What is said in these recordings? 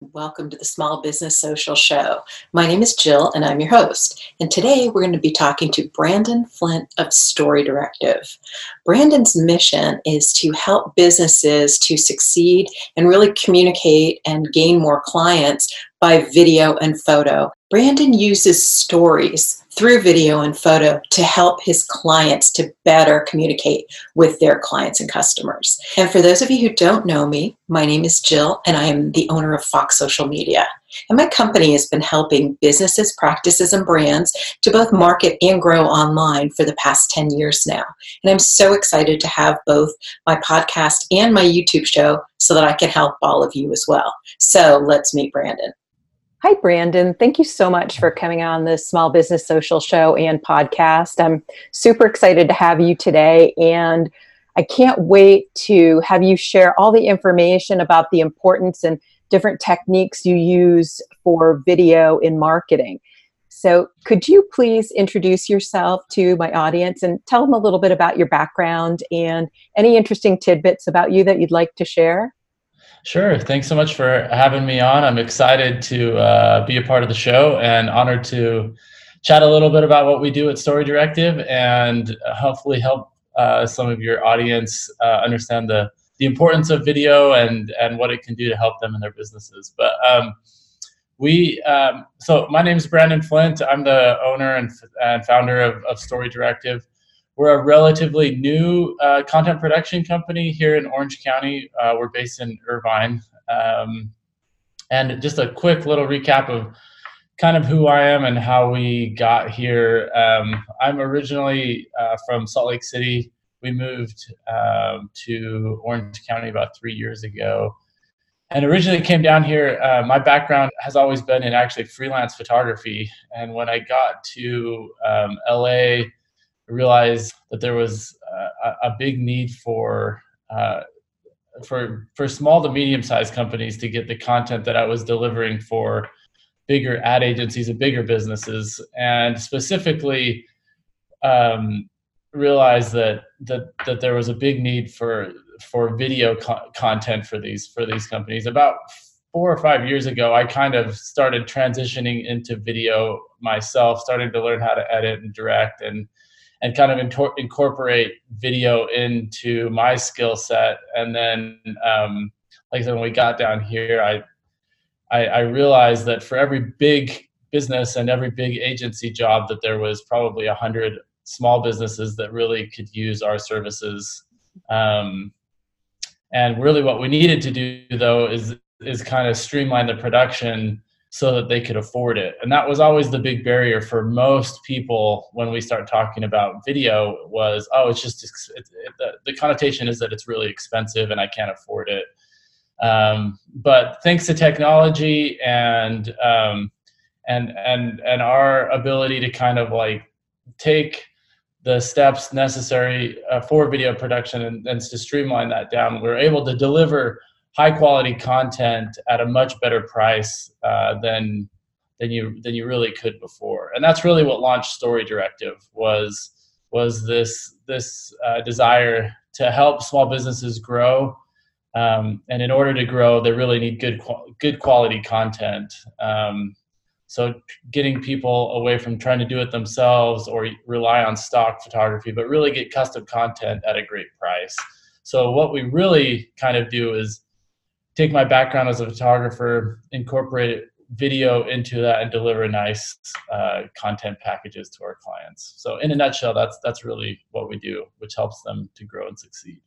Welcome to the Small Business Social Show. My name is Jill and I'm your host. And today we're going to be talking to Brandon Flint of Story Directive. Brandon's mission is to help businesses to succeed and really communicate and gain more clients by video and photo. Brandon uses stories through video and photo to help his clients to better communicate with their clients and customers. And for those of you who don't know me, my name is Jill and I am the owner of Fox Social Media. And my company has been helping businesses, practices, and brands to both market and grow online for the past 10 years now. And I'm so excited to have both my podcast and my YouTube show so that I can help all of you as well. So let's meet Brandon. Hi, Brandon. Thank you so much for coming on the Small Business Social Show and podcast. I'm super excited to have you today, and I can't wait to have you share all the information about the importance and different techniques you use for video in marketing. So, could you please introduce yourself to my audience and tell them a little bit about your background and any interesting tidbits about you that you'd like to share? Sure. Thanks so much for having me on. I'm excited to uh, be a part of the show and honored to chat a little bit about what we do at Story Directive and hopefully help uh, some of your audience uh, understand the, the importance of video and, and what it can do to help them in their businesses. But um, we, um, so my name is Brandon Flint. I'm the owner and, and founder of, of Story Directive. We're a relatively new uh, content production company here in Orange County. Uh, we're based in Irvine. Um, and just a quick little recap of kind of who I am and how we got here. Um, I'm originally uh, from Salt Lake City. We moved um, to Orange County about three years ago. And originally came down here. Uh, my background has always been in actually freelance photography. And when I got to um, LA, realized that there was a, a big need for uh, for for small to medium sized companies to get the content that I was delivering for bigger ad agencies and bigger businesses, and specifically um, realized that that that there was a big need for for video co- content for these for these companies. About four or five years ago, I kind of started transitioning into video myself, started to learn how to edit and direct and and kind of incorporate video into my skill set. And then, um, like I said, when we got down here, I, I, I realized that for every big business and every big agency job, that there was probably a hundred small businesses that really could use our services. Um, and really, what we needed to do though is is kind of streamline the production so that they could afford it. And that was always the big barrier for most people when we start talking about video was, oh, it's just, it's, it, the, the connotation is that it's really expensive and I can't afford it. Um, but thanks to technology and, um, and, and, and our ability to kind of like take the steps necessary uh, for video production and, and to streamline that down, we're able to deliver high quality content at a much better price uh, than than you than you really could before. And that's really what launched Story Directive was was this this uh, desire to help small businesses grow. Um, and in order to grow, they really need good good quality content. Um, so getting people away from trying to do it themselves or rely on stock photography, but really get custom content at a great price. So what we really kind of do is take my background as a photographer, incorporate video into that, and deliver nice uh, content packages to our clients. So, in a nutshell, that's that's really what we do, which helps them to grow and succeed.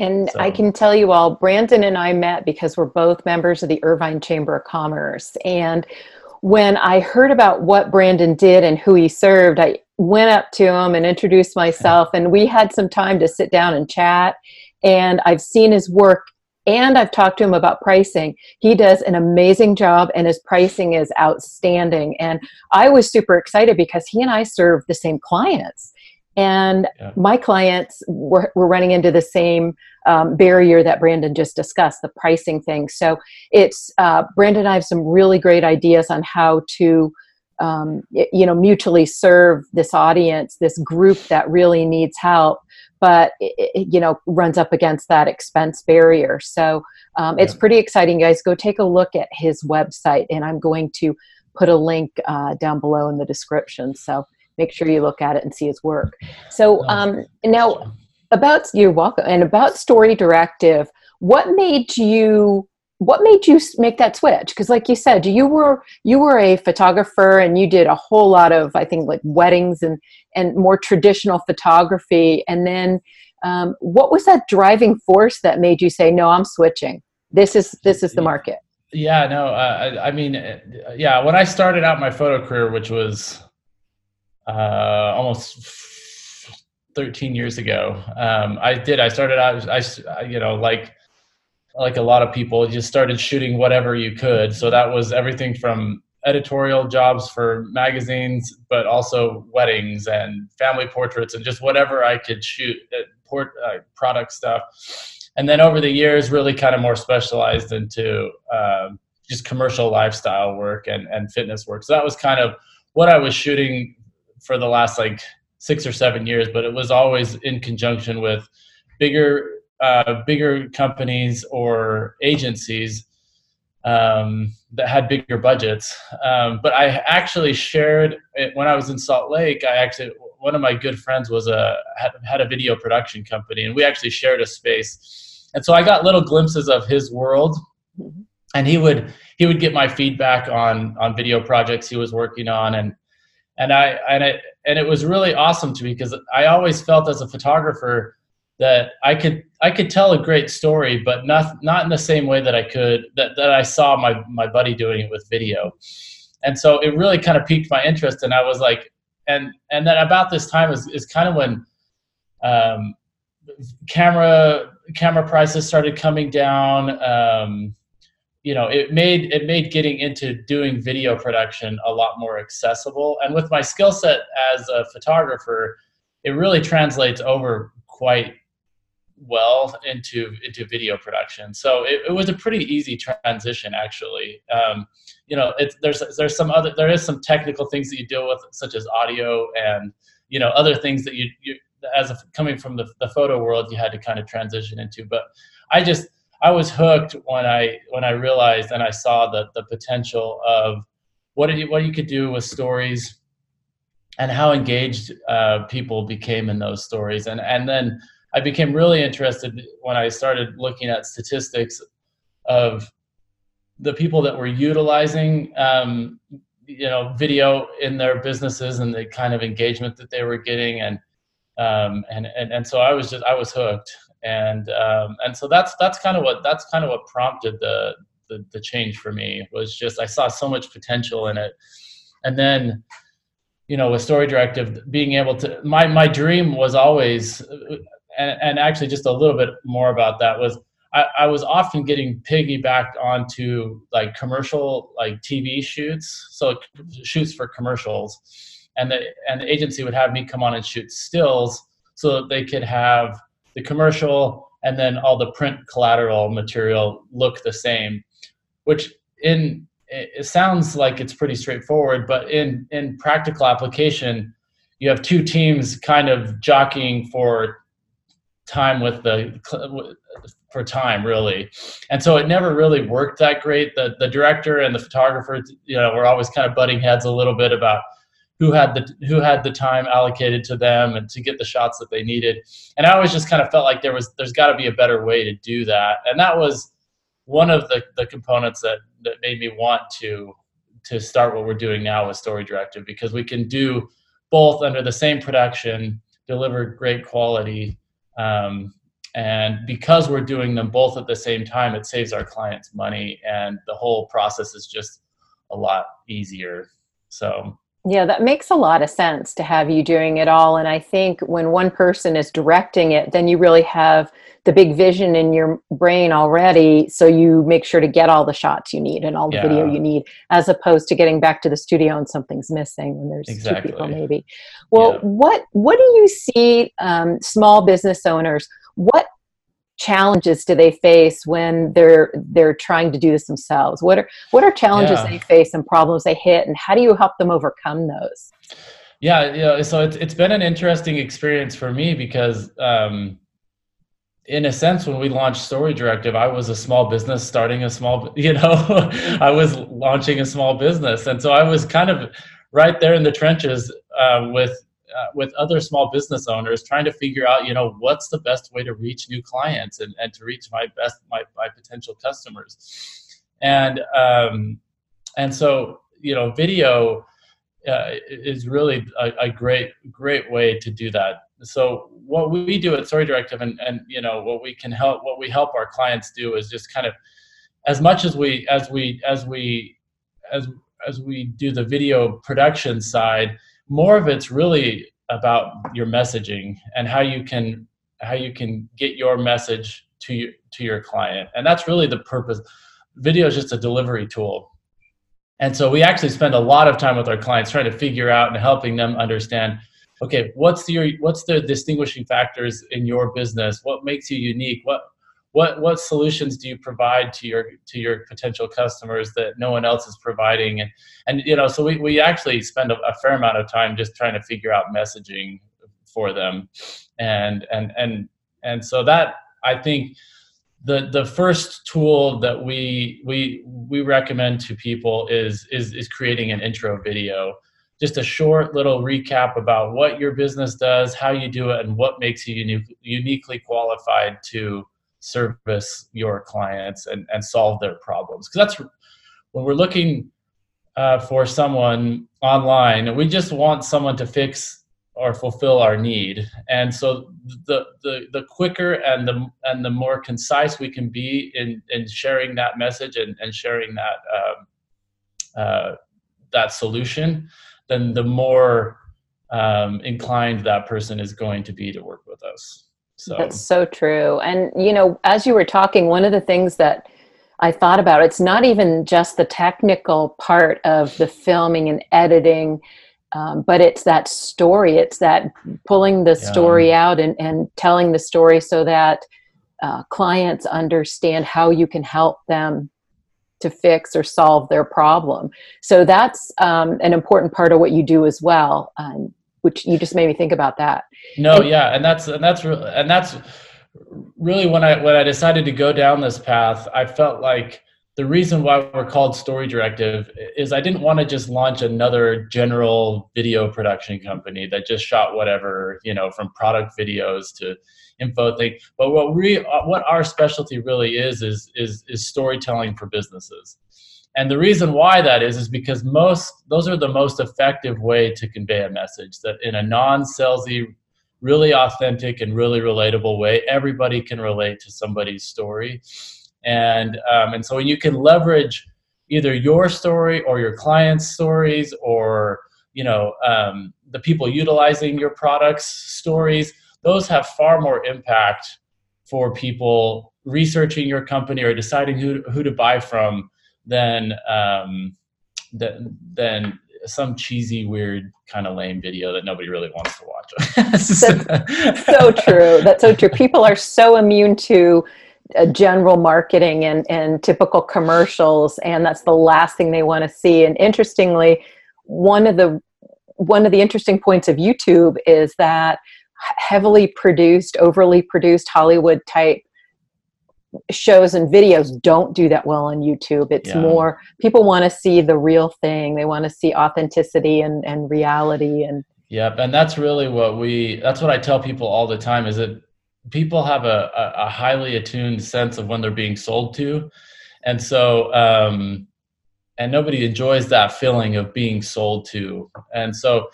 And so. I can tell you all, Brandon and I met because we're both members of the Irvine Chamber of Commerce. And when I heard about what Brandon did and who he served, I went up to him and introduced myself, and we had some time to sit down and chat. And I've seen his work and I've talked to him about pricing. He does an amazing job and his pricing is outstanding. And I was super excited because he and I serve the same clients. And yeah. my clients were, were running into the same um, barrier that Brandon just discussed, the pricing thing. So it's uh, Brandon and I have some really great ideas on how to um, you know mutually serve this audience this group that really needs help but it, it, you know runs up against that expense barrier. So um, it's pretty exciting guys. Go take a look at his website and i'm going to put a link uh, down below in the description. So make sure you look at it and see his work. So um, now about you're welcome and about story directive what made you what made you make that switch? Because like you said you were you were a photographer and you did a whole lot of i think like weddings and and more traditional photography. And then um, what was that driving force that made you say no i'm switching. This is this is the market. Yeah no uh, I, I, mean uh, yeah when i started out my photo career which was uh, almost 13 years ago um, i did i started out i you know like like a lot of people, just started shooting whatever you could. So that was everything from editorial jobs for magazines, but also weddings and family portraits and just whatever I could shoot, uh, port, uh, product stuff. And then over the years, really kind of more specialized into um, just commercial lifestyle work and, and fitness work. So that was kind of what I was shooting for the last like six or seven years, but it was always in conjunction with bigger uh, bigger companies or agencies um, that had bigger budgets. Um, but I actually shared it when I was in Salt Lake. I actually one of my good friends was a had, had a video production company, and we actually shared a space. And so I got little glimpses of his world, mm-hmm. and he would he would get my feedback on on video projects he was working on, and and I and it and it was really awesome to me because I always felt as a photographer that I could I could tell a great story, but not not in the same way that I could that, that I saw my my buddy doing it with video. And so it really kind of piqued my interest and I was like and and then about this time is, is kind of when um, camera camera prices started coming down um, you know it made it made getting into doing video production a lot more accessible and with my skill set as a photographer it really translates over quite well into into video production. So it, it was a pretty easy transition, actually. Um, you know, there's there's some other there is some technical things that you deal with, such as audio and you know other things that you, you as a, coming from the, the photo world, you had to kind of transition into. But I just I was hooked when I when I realized and I saw the the potential of what you, what you could do with stories and how engaged uh, people became in those stories and and then I became really interested when I started looking at statistics of the people that were utilizing um, you know video in their businesses and the kind of engagement that they were getting. And um, and, and and so I was just I was hooked. And um, and so that's that's kind of what that's kind of what prompted the, the the change for me was just I saw so much potential in it. And then you know with story directive being able to my my dream was always and, and actually just a little bit more about that was I, I, was often getting piggybacked onto like commercial like TV shoots, so shoots for commercials, and the and the agency would have me come on and shoot stills so that they could have the commercial and then all the print collateral material look the same, which in it sounds like it's pretty straightforward, but in in practical application, you have two teams kind of jockeying for time with the for time really. And so it never really worked that great. The the director and the photographer you know were always kind of butting heads a little bit about who had the who had the time allocated to them and to get the shots that they needed. And i always just kind of felt like there was there's got to be a better way to do that. And that was one of the the components that that made me want to to start what we're doing now with story directive because we can do both under the same production deliver great quality um, and because we're doing them both at the same time, it saves our clients money, and the whole process is just a lot easier. So, yeah, that makes a lot of sense to have you doing it all. And I think when one person is directing it, then you really have the big vision in your brain already. So you make sure to get all the shots you need and all the yeah. video you need, as opposed to getting back to the studio and something's missing when there's exactly. two people maybe. Well, yeah. what what do you see um, small business owners? What challenges do they face when they're they're trying to do this themselves? What are what are challenges yeah. they face and problems they hit, and how do you help them overcome those? Yeah, yeah. So it's it's been an interesting experience for me because, um, in a sense, when we launched Story Directive, I was a small business starting a small. You know, I was launching a small business, and so I was kind of right there in the trenches uh, with uh, with other small business owners trying to figure out you know what's the best way to reach new clients and, and to reach my best my, my potential customers. And um, and so you know video uh, is really a, a, great great way to do that. So what we do at story directive and and you know what we can help what we help our clients do is just kind of as much as we as we as we as as we do the video production side more of it's really about your messaging and how you can how you can get your message to your to your client. And that's really the purpose. Video is just a delivery tool. And so we actually spend a lot of time with our clients trying to figure out and helping them understand okay what's your what's the distinguishing factors in your business? What makes you unique? What what what solutions do you provide to your to your potential customers that no one else is providing? And and you know so we, we actually spend a, a fair amount of time just trying to figure out messaging for them. And and and and so that i think the the first tool that we we we recommend to people is is is creating an intro video. Just a short little recap about what your business does how you do it and what makes you unique, uniquely qualified to service your clients and, and solve their problems. Because that's when we're looking uh, for someone online, we just want someone to fix or fulfill our need. And so the, the, the quicker and the, and the more concise we can be in, in sharing that message and, and sharing that, um, uh, that solution, then the more um, inclined that person is going to be to work with us. So that's so true. And you know, as you were talking, one of the things that I thought about, it's not even just the technical part of the filming and editing, um, but it's that story. It's that pulling the yeah. story out and, and telling the story so that uh, clients understand how you can help them to fix or solve their problem. So that's um, an important part of what you do as well. Um, which you just made me think about that. No, and, yeah, and that's and that's and that's really when I when I decided to go down this path, I felt like the reason why we're called Story Directive is I didn't want to just launch another general video production company that just shot whatever, you know, from product videos to info thing. But what we what our specialty really is is is is storytelling for businesses. And the reason why that is is because most those are the most effective way to convey a message that in a non-salesy, really authentic and really relatable way, everybody can relate to somebody's story. And um, and so you can leverage either your story or your client's stories or you know um, the people utilizing your products stories those have far more impact for people researching your company or deciding who, who to buy from than um, than than some cheesy, weird, kind of lame video that nobody really wants to watch. That's so true. That's so true. People are so immune to uh, general marketing and, and typical commercials, and that's the last thing they want to see. And interestingly, one of the one of the interesting points of YouTube is that heavily produced, overly produced Hollywood type shows and videos don't do that well on YouTube. It's yeah. more people want to see the real thing. They want to see authenticity and, and reality and Yep, and that's really what we that's what I tell people all the time is that people have a, a, a highly attuned sense of when they're being sold to. And so um and nobody enjoys that feeling of being sold to. And so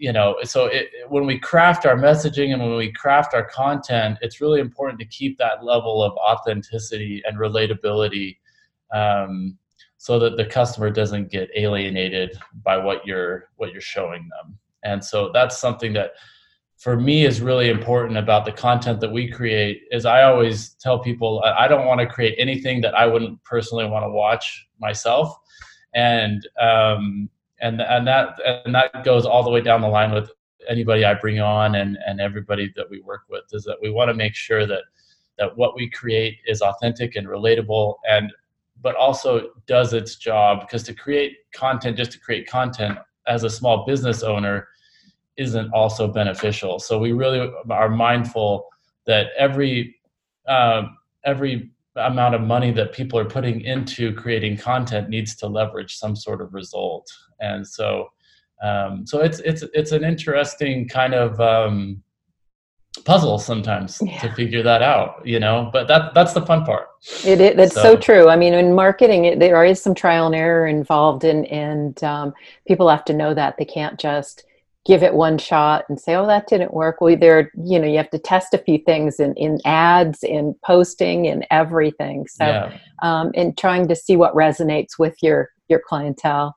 you know so it, when we craft our messaging and when we craft our content it's really important to keep that level of authenticity and relatability um, so that the customer doesn't get alienated by what you're what you're showing them. And so that's something that for me is really important about the content that we create is i always tell people i don't want to create anything that i wouldn't personally want to watch myself. And um, and and that and that goes all the way down the line with anybody I bring on and and everybody that we work with is that we want to make sure that that what we create is authentic and relatable and but also does its job because to create content just to create content as a small business owner isn't also beneficial. So we really are mindful that every uh, every amount of money that people are putting into creating content needs to leverage some sort of result. And so um, so it's it's it's an interesting kind of um, puzzle sometimes yeah. to figure that out you know but that that's the fun part it, it that's so. so. true i mean in marketing it, there is some trial and error involved and and um, people have to know that they can't just give it one shot and say oh that didn't work well there you know you have to test a few things in in ads in posting in everything so yeah. um and trying to see what resonates with your your clientele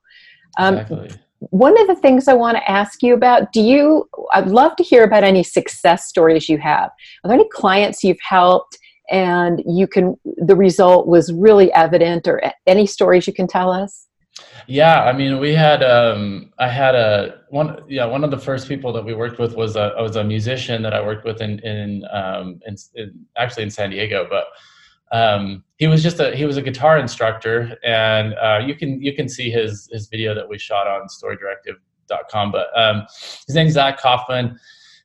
um, exactly one of the things I want to ask you about, do you, I'd love to hear about any success stories you have. Are there any clients you've helped and you can, the result was really evident or any stories you can tell us? Yeah, I mean, we had, um, I had a, one, yeah, one of the first people that we worked with was a, was a musician that I worked with in, in, um, in, in actually in San Diego, but um, he was just a he was a guitar instructor, and uh, you can you can see his his video that we shot on StoryDirective.com. But um, his name's Zach Kaufman,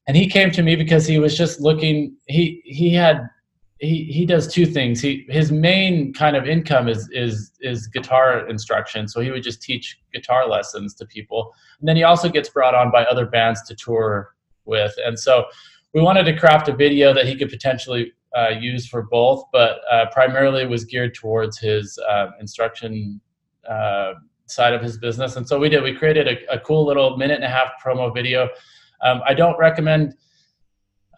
and he came to me because he was just looking. He he had he he does two things. He his main kind of income is is is guitar instruction. So he would just teach guitar lessons to people, and then he also gets brought on by other bands to tour with. And so we wanted to craft a video that he could potentially uh, used for both, but uh, primarily was geared towards his uh, instruction side of his business. And so we did. We created a, a cool little minute and a half promo video. Um, I don't recommend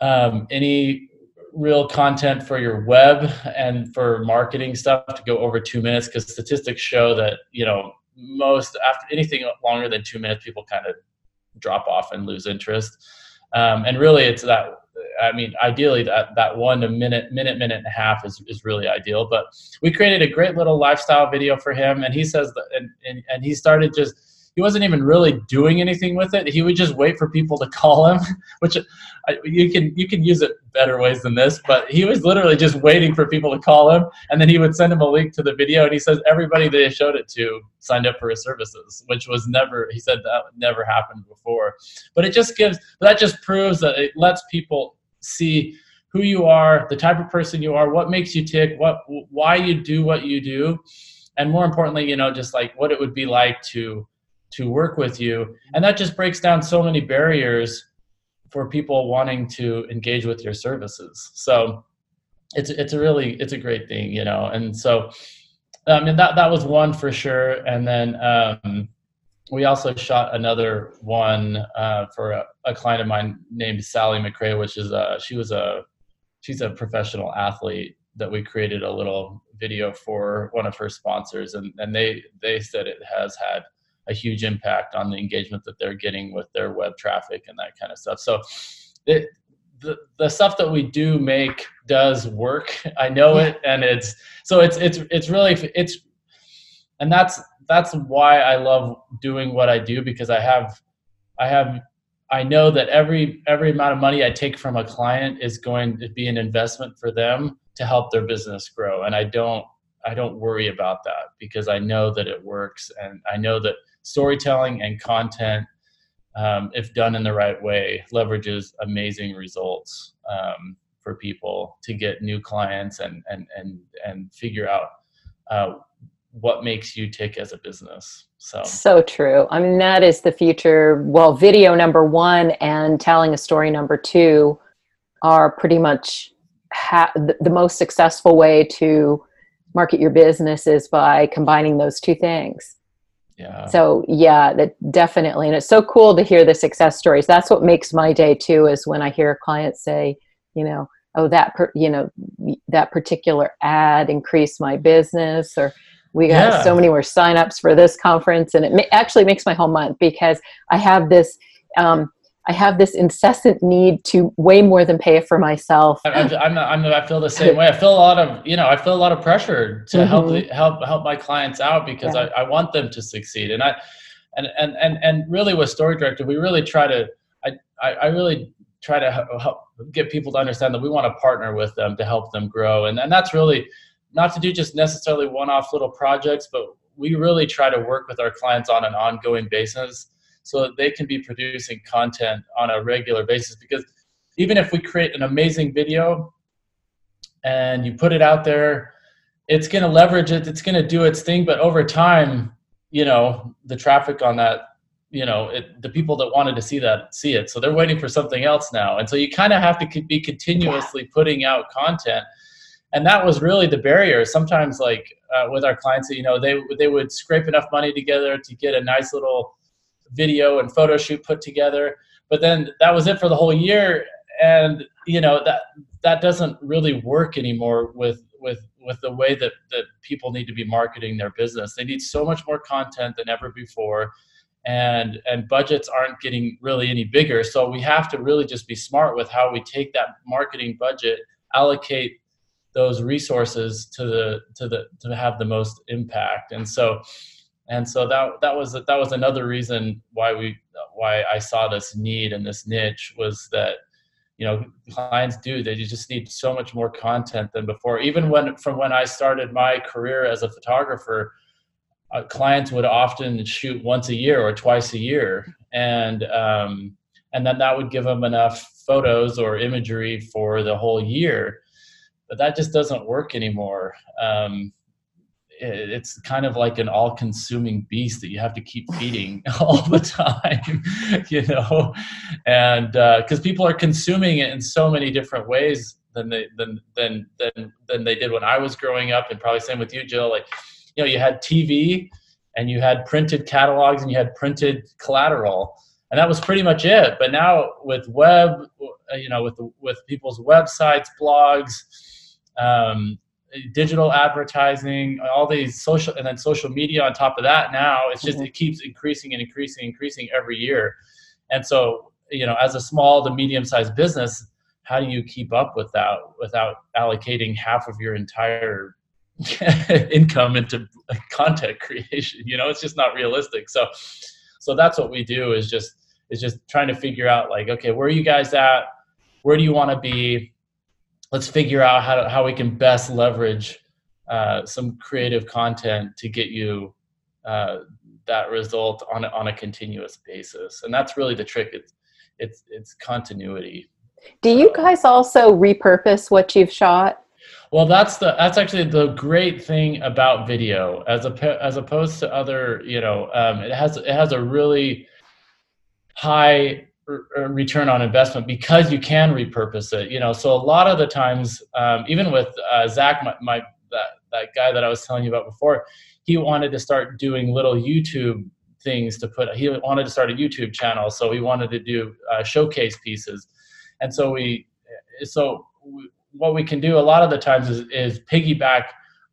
um, any real content for your web and for marketing stuff to go over two minutes because statistics show that you know most after anything longer than two minutes people kind of drop off and lose interest um, and really it's that I mean, ideally that, that one to minute, minute, minute and a half is, is really ideal. But we created a great little lifestyle video for him. And he says that, and, and, and he started just, he wasn't even really doing anything with it. He would just wait for people to call him, which you can you can use it better ways than this. But he was literally just waiting for people to call him, and then he would send him a link to the video. And he says everybody they showed it to signed up for his services, which was never he said that never happened before. But it just gives that just proves that it lets people see who you are, the type of person you are, what makes you tick, what why you do what you do, and more importantly, you know, just like what it would be like to to work with you. And that just breaks down so many barriers for people wanting to engage with your services. So it's it's a really it's a great thing, you know. And so I mean that that was one for sure. And then um, we also shot another one uh, for a, a, client of mine named Sally McRae, which is a, she was a she's a professional athlete that we created a little video for one of her sponsors, and and they they said it has had a huge impact on the engagement that they're getting with their web traffic and that kind of stuff. So it, the, the stuff that we do make does work. I know it, and it's so it's it's it's really it's and that's that's why I love doing what I do because I have I have I know that every every amount of money I take from a client is going to be an investment for them to help their business grow and I don't I don't worry about that because I know that it works and I know that storytelling and content um, if done in the right way leverages amazing results um, for people to get new clients and and and and figure out uh, what makes you tick as a business. So so true. I mean, that is the future. Well, video number one and telling a story number two are pretty much ha- the most successful way to market your business is by combining those two things. Yeah. So yeah, that definitely, and it's so cool to hear the success stories. That's what makes my day too. Is when I hear a client say, you know, oh that per, you know that particular ad increased my business, or we got yeah. so many more signups for this conference, and it ma- actually makes my whole month because I have this. Um, I have this incessant need to way more than pay for myself. I'm, I'm, I'm, i feel the same way. I feel a lot of, you know, I feel a lot of pressure to mm-hmm. help, help, help my clients out because yeah. I, I want them to succeed. And I, and, and, and, and really with story directive, we really try to, I, I, I really try to help get people to understand that we want to partner with them to help them grow. And, and that's really, not to do just necessarily one-off little projects, but we really try to work with our clients on an ongoing basis so that they can be producing content on a regular basis. Because even if we create an amazing video and you put it out there it's going to leverage it it's going to do its thing but over time you know the traffic on that you know it, the people that wanted to see that see it. So they're waiting for something else now. And so you kind of have to be continuously putting out content. And that was really the barrier. Sometimes like uh, with our clients you know they they would scrape enough money together to get a nice little video and photo shoot put together. But then that was it for the whole year. And you know that that doesn't really work anymore with with with the way that that people need to be marketing their business. They need so much more content than ever before. And and budgets aren't getting really any bigger. So we have to really just be smart with how we take that marketing budget allocate those resources to the to the to have the most impact. And so and so that that was that was another reason why we why I saw this need and this niche was that you know clients do they just need so much more content than before. Even when from when I started my career as a photographer uh, clients would often shoot once a year or twice a year. And um, and then that would give them enough photos or imagery for the whole year. But that just doesn't work anymore. Um, it's kind of like an all-consuming beast that you have to keep feeding all the time, you know, and because uh, people are consuming it in so many different ways than they than than than than they did when I was growing up, and probably same with you, Jill. Like, you know, you had TV and you had printed catalogs and you had printed collateral and that was pretty much it but now with web you know with with people's websites blogs um, digital advertising, all these social, and then social media on top of that. Now it's just mm-hmm. it keeps increasing and increasing, increasing every year. And so, you know, as a small to medium-sized business, how do you keep up with that without allocating half of your entire income into content creation? You know, it's just not realistic. So, so that's what we do is just is just trying to figure out like, okay, where are you guys at? Where do you want to be? Let's figure out how, to, how we can best leverage uh, some creative content to get you uh, that result on a, on a continuous basis. And that's really the trick. It's it's it's continuity. Do you guys also repurpose what you've shot? Well that's the that's actually the great thing about video. As a as opposed to other you know um, it has it has a really high return on investment because you can repurpose it you know? So a lot of the times um, even with uh, zach my, my that, that guy that i was telling you about before he wanted to start doing little youtube things to put he wanted to start a youtube channel so he wanted to do uh, showcase pieces. And so we so we, what we can do a lot of the times is, is piggyback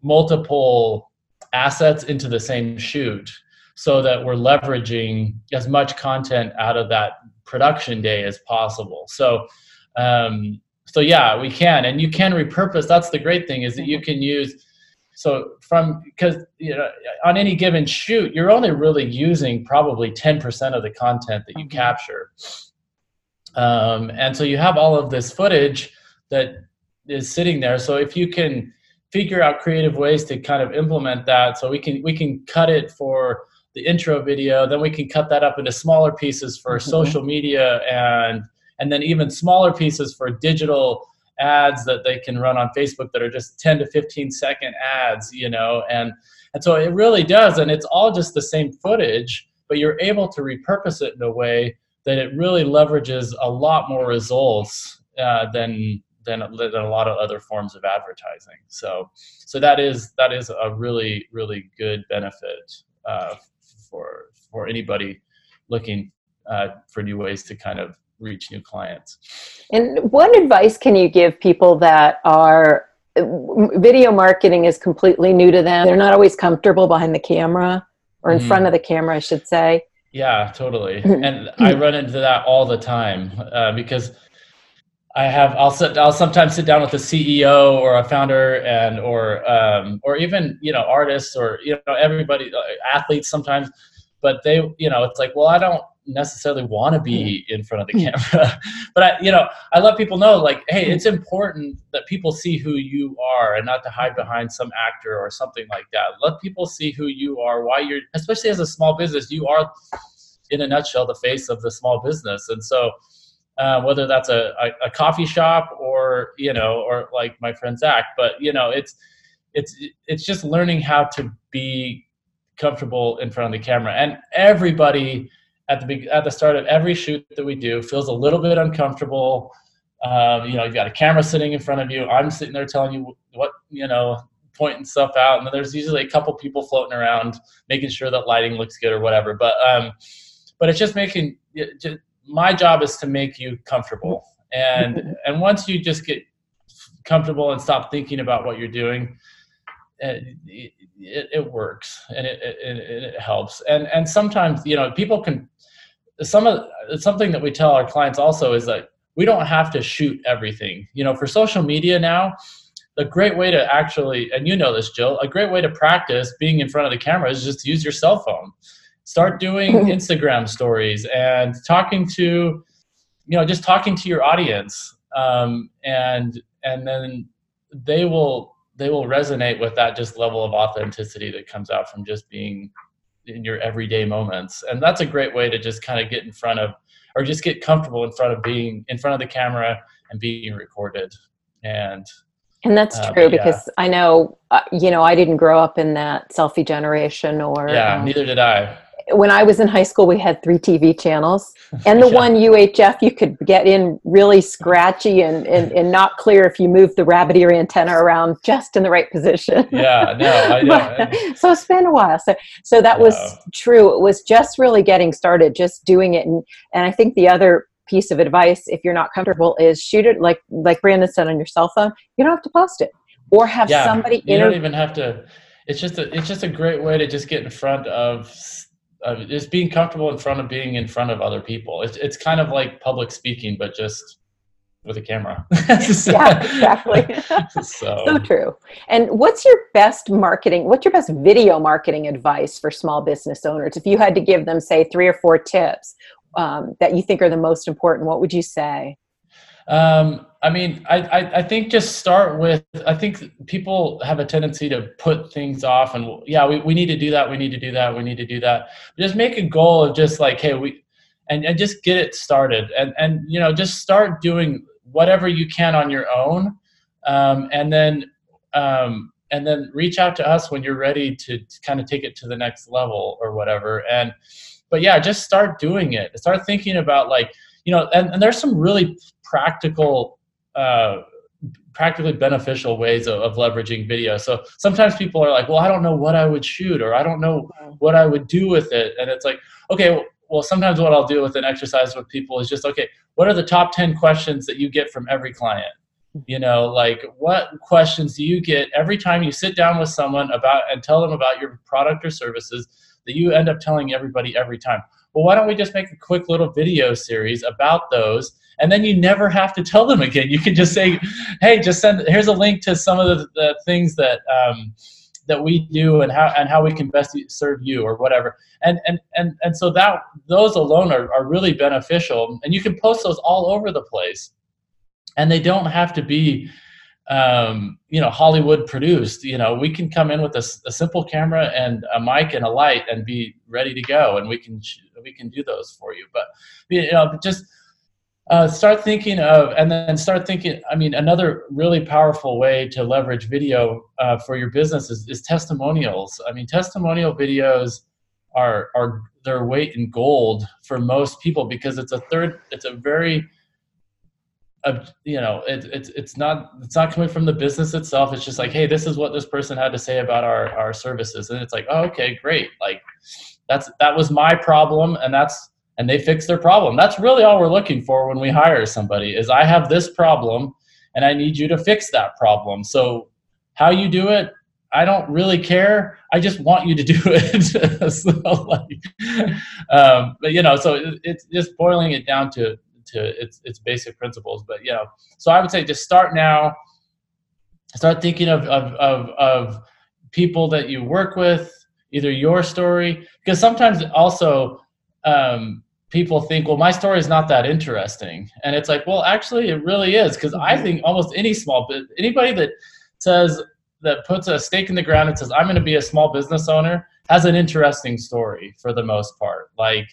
multiple assets into the same shoot so that we're leveraging as much content out of that production day as possible. So, um, so yeah, we can, and you can repurpose. That's the great thing is that you can use. So from because you know on any given shoot, you're only really using probably 10% of the content that you mm-hmm. capture. Um, and so you have all of this footage that is sitting there. So if you can figure out creative ways to kind of implement that, so we can we can cut it for the intro video then we can cut that up into smaller pieces for mm-hmm. social media and and then even smaller pieces for digital ads that they can run on facebook that are just 10 to 15 second ads you know and and so it really does and it's all just the same footage but you're able to repurpose it in a way that it really leverages a lot more results uh, than than, than a lot of other forms of advertising so so that is that is a really really good benefit uh, for for anybody looking uh, for new ways to kind of reach new clients. And what advice can you give people that are video marketing is completely new to them? They're not always comfortable behind the camera or in mm. front of the camera, I should say. Yeah, totally. and I run into that all the time uh, because I have I'll sit I'll sometimes sit down with a CEO or a founder and or um, or even you know artists or you know everybody uh, athletes sometimes, but they you know it's like well I don't necessarily want to be in front of the camera, but I you know I let people know like hey it's important that people see who you are and not to hide behind some actor or something like that. Let people see who you are, why you're especially as a small business you are in a nutshell the face of the small business. And so uh, whether that's a, a, a, coffee shop or you know or like my friend zach but you know it's it's it's just learning how to be comfortable in front of the camera. And everybody at the at the start of every shoot that we do feels a little bit uncomfortable. Um, you know you've got a camera sitting in front of you. I'm sitting there telling you what you know pointing stuff out. And there's usually a couple people floating around making sure that lighting looks good or whatever. But um but it's just making my job is to make you comfortable. And and once you just get comfortable and stop thinking about what you're doing it, it, it works and it, it, it helps. And and sometimes you know people can some of something that we tell our clients also is that we don't have to shoot everything. You know for social media now a great way to actually and you know this jill a great way to practice being in front of the camera is just to use your cell phone start doing instagram stories and talking to you know just talking to your audience um, and and then they will they will resonate with that just level of authenticity that comes out from just being in your everyday moments and that's a great way to just kind of get in front of or just get comfortable in front of being in front of the camera and being recorded and and that's uh, true yeah. because I know, uh, you know, I didn't grow up in that selfie generation or. Yeah, um, neither did I when I was in high school, we had three TV channels, and the yeah. one UHF you could get in really scratchy and, and, and not clear if you moved the rabbit ear antenna around just in the right position. Yeah, no, I know. but, so it's been a while. So so that was true. It was just really getting started, just doing it, and and I think the other piece of advice, if you're not comfortable, is shoot it like like Brandon said on your cell phone. You don't have to post it, or have yeah, somebody. You inter- don't even have to. It's just a it's just a great way to just get in front of uh, just being comfortable in front of being in front of other people. It's it's kind of like public speaking, but just with a camera. yeah, exactly. so. so true. And what's your best marketing? What's your best video marketing advice for small business owners? If you had to give them, say, three or four tips um, that you think are the most important, what would you say? Um, I mean, I, I, I, think just start with, I think people have a tendency to put things off and yeah, we, we need to do that. We need to do that. We need to do that. But just make a goal of just like, Hey, we, and, and just get it started and, and, you know, just start doing whatever you can on your own. Um, and then, um, and then reach out to us when you're ready to, to kind of take it to the next level or whatever. And, but yeah, just start doing it. Start thinking about like, you know, and, and there's some really practical, uh, practically beneficial ways of, of, leveraging video. So sometimes people are like, well, I don't know what I would shoot or I don't know what I would do with it. And it's like, okay, well, sometimes what I'll do with an exercise with people is just, okay, what are the top 10 questions that you get from every client? You know, like what questions do you get every time you sit down with someone about and tell them about your product or services that you end up telling everybody every time? Well, why don't we just make a quick little video series about those? And then you never have to tell them again. You can just say, hey, just send, here's a link to some of the, the things that, um, that we do and how, and how we can best serve you or whatever. And, and, and, and so that, those alone are, are really beneficial. And you can post those all over the place. And they don't have to be, um, you know Hollywood produced. You know, we can come in with a, a, simple camera and a mic and a light and be ready to go, and we can we can do those for you. But you know, just uh, start thinking of, and then start thinking. I mean, another really powerful way to leverage video uh, for your business is, is testimonials. I mean, testimonial videos are are their weight in gold for most people because it's a third. It's a very you know it, it's it's not it's not coming from the business itself it's just like hey this is what this person had to say about our our services and it's like oh, okay great like that's that was my problem and that's and they fixed their problem. That's really all we're looking for when we hire somebody is i have this problem and i need you to fix that problem. So how you do it i don't really care. I just want you to do it. So like, um, but you know so it, it's just boiling it down to to its its basic principles. But you know, so I would say just start now. Start thinking of of of, of people that you work with, either your story, because sometimes also um, people think, well, my story is not that interesting, and it's like, well, actually, it really is, because I mm-hmm. think almost any small bit, anybody that says that puts a stake in the ground and says, I'm going to be a small business owner, has an interesting story for the most part. Like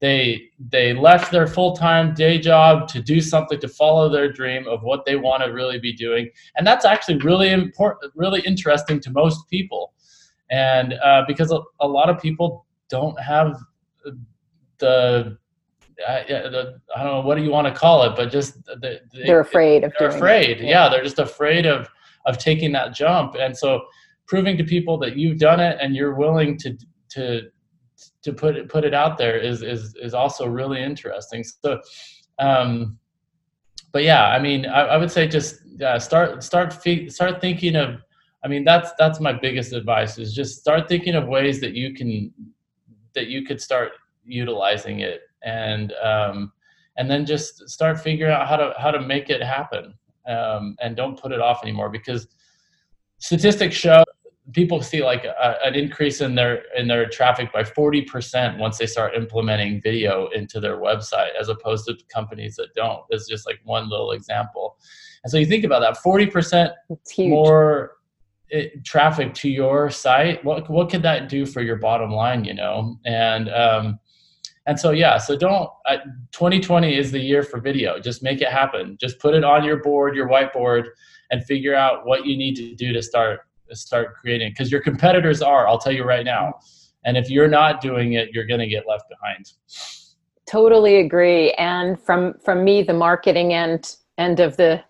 they they left their full-time day job to do something to follow their dream of what they want to really be doing and that's actually really important really interesting to most people and uh, because a, a, lot of people don't have the uh, the, I don't know what do you want to call it, but just the, they, are afraid of they're afraid. It. Yeah, they're just afraid of of taking that jump, and so proving to people that you've done it and you're willing to to to put it put it out there is is is also really interesting. So, um, but yeah, I mean, I, I would say just yeah, start start start thinking of. I mean, that's that's my biggest advice is just start thinking of ways that you can that you could start utilizing it and um, and then just start figuring out how to how to make it happen um, and don't put it off anymore because statistics show people see like a, an increase in their in their traffic by 40% once they start implementing video into their website as opposed to companies that don't. It's just like one little example. And so you think about that 40% more it, traffic to your site what what could that do for your bottom line you know? And um and so yeah so don't uh, 2020 is the year for video. Just make it happen. Just put it on your board your whiteboard and figure out what you need to do to start start creating because your competitors are i'll tell you right now. And if you're not doing it you're going to get left behind. Totally agree. And from from me the marketing end end of the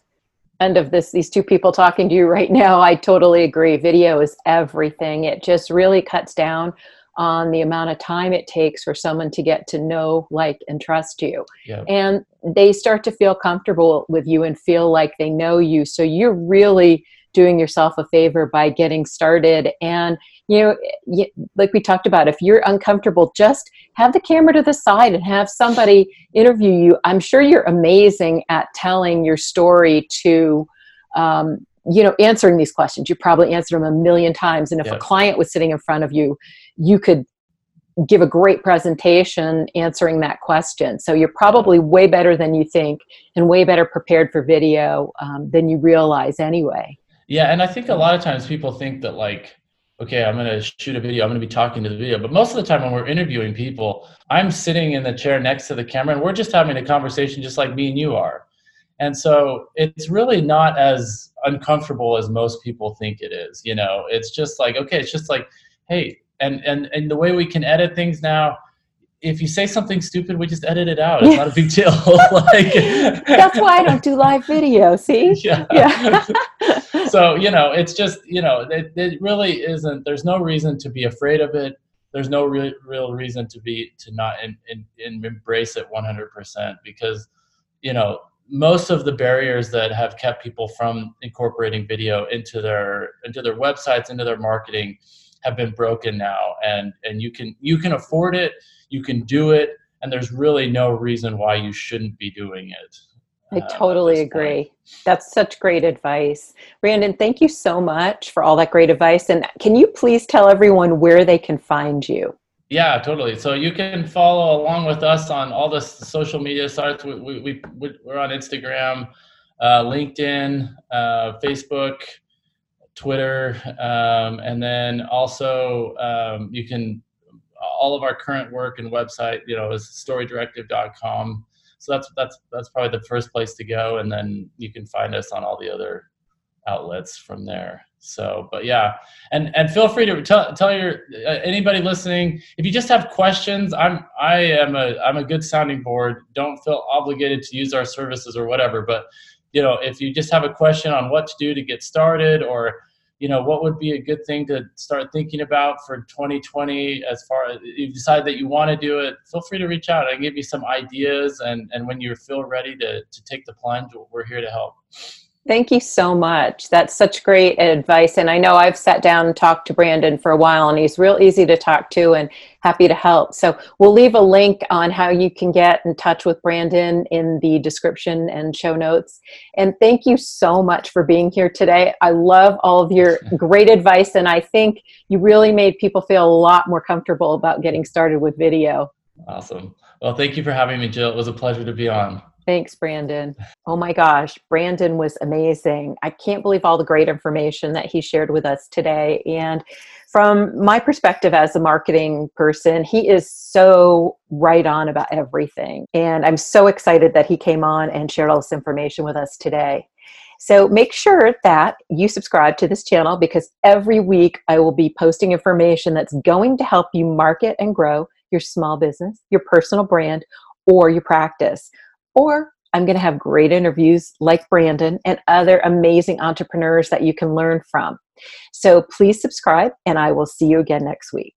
end of this these two people talking to you right now i totally agree. Video is everything. It just really cuts down on the amount of time it takes for someone to get to know like and trust you. Yep. and they start to feel comfortable with you and feel like they know you. So you're really doing yourself a favor by getting started. And you know like we talked about if you're uncomfortable just have the camera to the side and have somebody interview you. I'm sure you're amazing at telling your story to um, you know answering these questions. You probably answered them a million times. And if a client was sitting in front of you you could give a great presentation answering that question. So you're probably way better than you think and way better prepared for video um, than you realize anyway. Yeah, and I think a lot of times people think that like, okay, I'm going to shoot a video, I'm going to be talking to the video. But most of the time when we're interviewing people, I'm sitting in the chair next to the camera and we're just having a conversation just like me and you are. And so it's really not as uncomfortable as most people think it is. You know, it's just like, okay, it's just like, hey, and and and the way we can edit things now if you say something stupid, we just edit it out. It's not a big deal. like that's why I don't do live video. See? Yeah. yeah. so you know, it's just you know, it, it really isn't. There's no reason to be afraid of it. There's no real real reason to be to not in, in, in embrace it 100% because you know most of the barriers that have kept people from incorporating video into their into their websites into their marketing have been broken now and and you can you can afford it you can do it and there's really no reason why you shouldn't be doing it I uh, totally agree. Point. That's such great advice. Brandon, thank you so much for all that great advice. And can you please tell everyone where they can find you? Yeah, totally. So you can follow along with us on all the social media sites. We, we, we, we're on Instagram, uh, LinkedIn, uh, Facebook, Twitter, um, and then also um, you can all of our current work and website, you know, is storydirective.com. So that's that's that's probably the first place to go, and then you can find us on all the other outlets from there. So, but yeah, and and feel free to tell tell your uh, anybody listening if you just have questions. I'm I am a I'm a good sounding board. Don't feel obligated to use our services or whatever, but you know if you just have a question on what to do to get started or you know what would be a good thing to start thinking about for 2020 as far as you decide that you want to do it feel free to reach out. I can give you some ideas and and when you feel ready to to take the plunge we're here to help Thank you so much. That's such great advice. And I know I've sat down and talked to Brandon for a while, and he's real easy to talk to and happy to help. So we'll leave a link on how you can get in touch with Brandon in the description and show notes. And thank you so much for being here today. I love all of your great advice, and I think you really made people feel a lot more comfortable about getting started with video. Awesome. Well, thank you for having me, Jill. It was a pleasure to be on. Thanks, Brandon. Oh my gosh, Brandon was amazing. I can't believe all the great information that he shared with us today. And from my perspective as a marketing person, he is so right on about everything. And I'm so excited that he came on and shared all this information with us today. So make sure that you subscribe to this channel because every week I will be posting information that's going to help you market and grow your small business, your personal brand, or your practice. Or I'm going to have great interviews like Brandon and other amazing entrepreneurs that you can learn from. So please subscribe, and I will see you again next week.